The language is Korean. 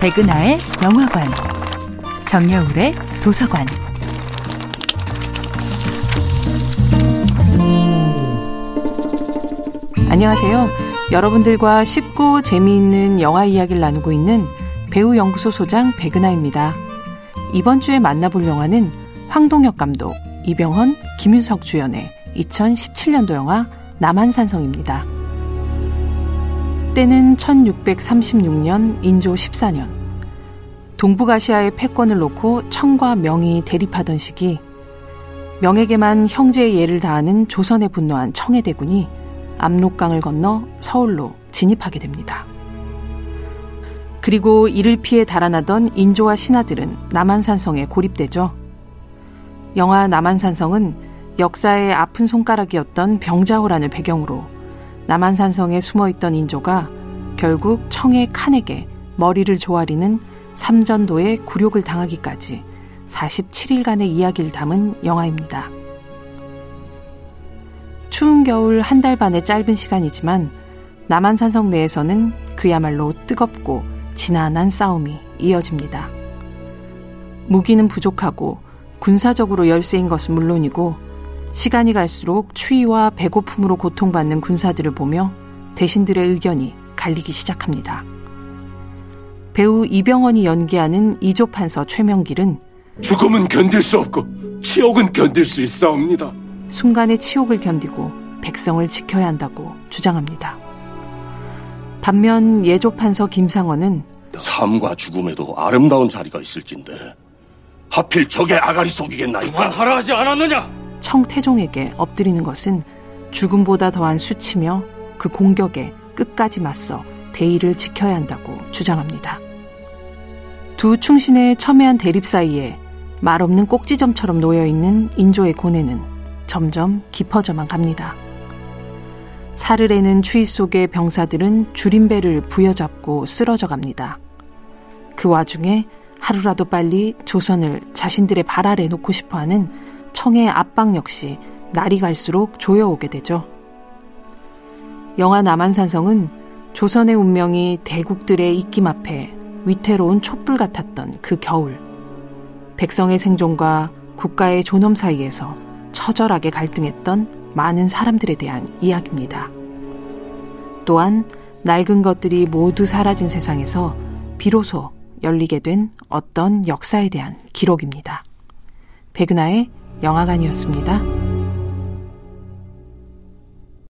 백은하의 영화관, 정여울의 도서관. 안녕하세요. 여러분들과 쉽고 재미있는 영화 이야기를 나누고 있는 배우 연구소 소장 백은하입니다. 이번 주에 만나볼 영화는 황동혁 감독, 이병헌, 김윤석 주연의 2017년도 영화 남한산성입니다. 때는 1636년 인조 14년. 동북아시아의 패권을 놓고 청과 명이 대립하던 시기 명에게만 형제의 예를 다하는 조선에 분노한 청해 대군이 압록강을 건너 서울로 진입하게 됩니다. 그리고 이를 피해 달아나던 인조와 신하들은 남한산성에 고립되죠. 영화 남한산성은 역사의 아픈 손가락이었던 병자호란을 배경으로 남한산성에 숨어있던 인조가 결국 청의 칸에게 머리를 조아리는 삼전도의 굴욕을 당하기까지 47일간의 이야기를 담은 영화입니다. 추운 겨울 한 달 반의 짧은 시간이지만 남한산성 내에서는 그야말로 뜨겁고 지난한 싸움이 이어집니다. 무기는 부족하고 군사적으로 열세인 것은 물론이고 시간이 갈수록 추위와 배고픔으로 고통받는 군사들을 보며 대신들의 의견이 갈리기 시작합니다. 배우 이병헌이 연기하는 이조판서 최명길은 죽음은 견딜 수 없고 치욕은 견딜 수 있사옵니다. 순간의 치욕을 견디고 백성을 지켜야 한다고 주장합니다. 반면 예조판서 김상원은 삶과 죽음에도 아름다운 자리가 있을진데 하필 적의 아가리 속이겠나이까 그만하라 하지 않았느냐? 청태종에게 엎드리는 것은 죽음보다 더한 수치며 그 공격에 끝까지 맞서 대의를 지켜야 한다고 주장합니다. 두 충신의 첨예한 대립 사이에 말없는 꼭지점처럼 놓여있는 인조의 고뇌는 점점 깊어져만 갑니다. 사르레는 추위 속에 병사들은 줄임배를 부여잡고 쓰러져 갑니다. 그 와중에 하루라도 빨리 조선을 자신들의 발 아래 놓고 싶어 하는 청의 압박 역시 날이 갈수록 조여오게 되죠. 영화 남한산성은 조선의 운명이 대국들의 입김 앞에 위태로운 촛불 같았던 그 겨울. 백성의 생존과 국가의 존엄 사이에서 처절하게 갈등했던 많은 사람들에 대한 이야기입니다. 또한 낡은 것들이 모두 사라진 세상에서 비로소 열리게 된 어떤 역사에 대한 기록입니다. 백은하의 영화관이었습니다.